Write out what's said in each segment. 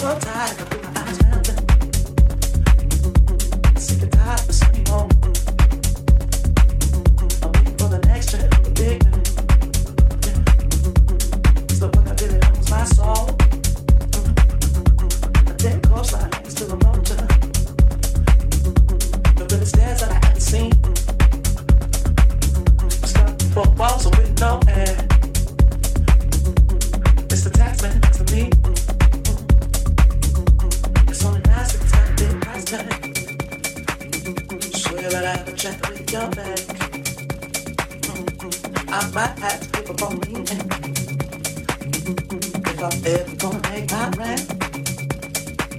so tired. I put my eyes around. Sick and tired of the home. With your back. Mm-hmm. I might me. Mm-hmm. If I'm ever gonna make my rent.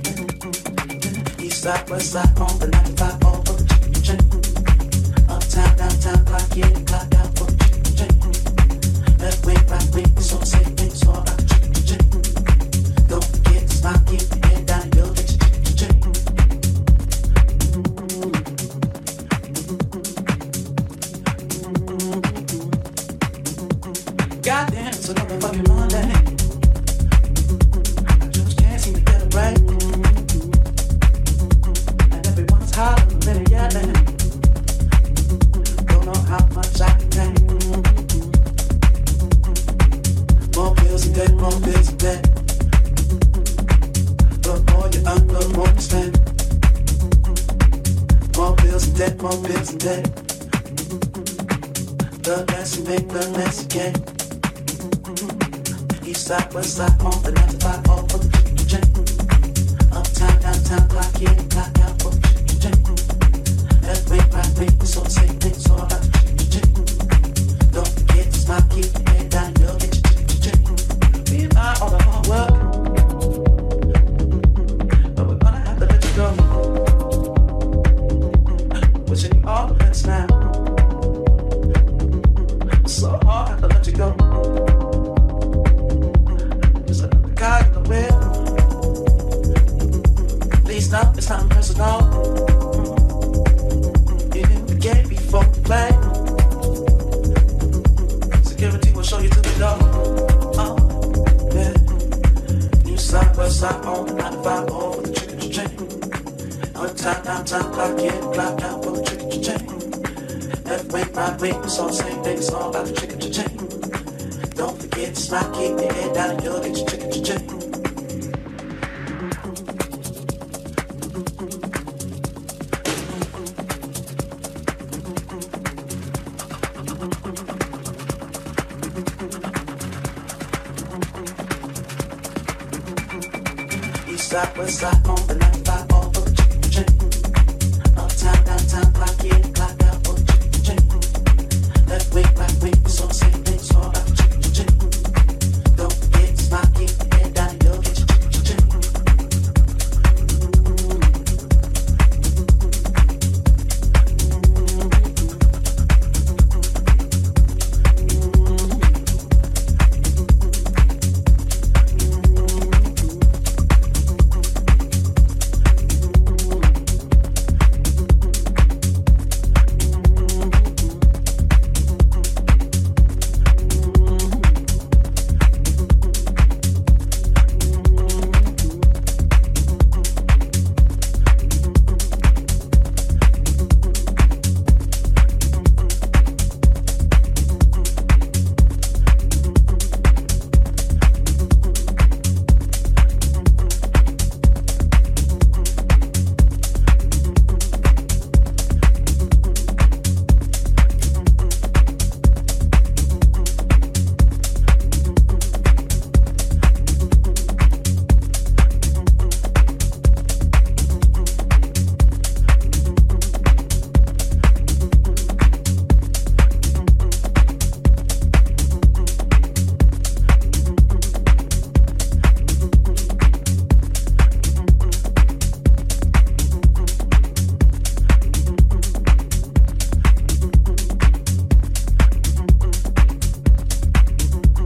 Mm-hmm. East side, west side, on the 95, all for the chicken chain. Uptown, downtown, clock in, clock out The less you make, the less you get. East side, west side, on the 95, all for the. Uptown, downtown, clock in. Left right chicken chain. Don't forget 95, all for the chicken chain. Uptown, downtown, clock in, clock out for the chicken chain. Left wing, right wing, it's all the same thing, it's all about the chicken chain. Don't forget to smile, keep your head down, you'll get your chicken chain. Side, west side, on the 95,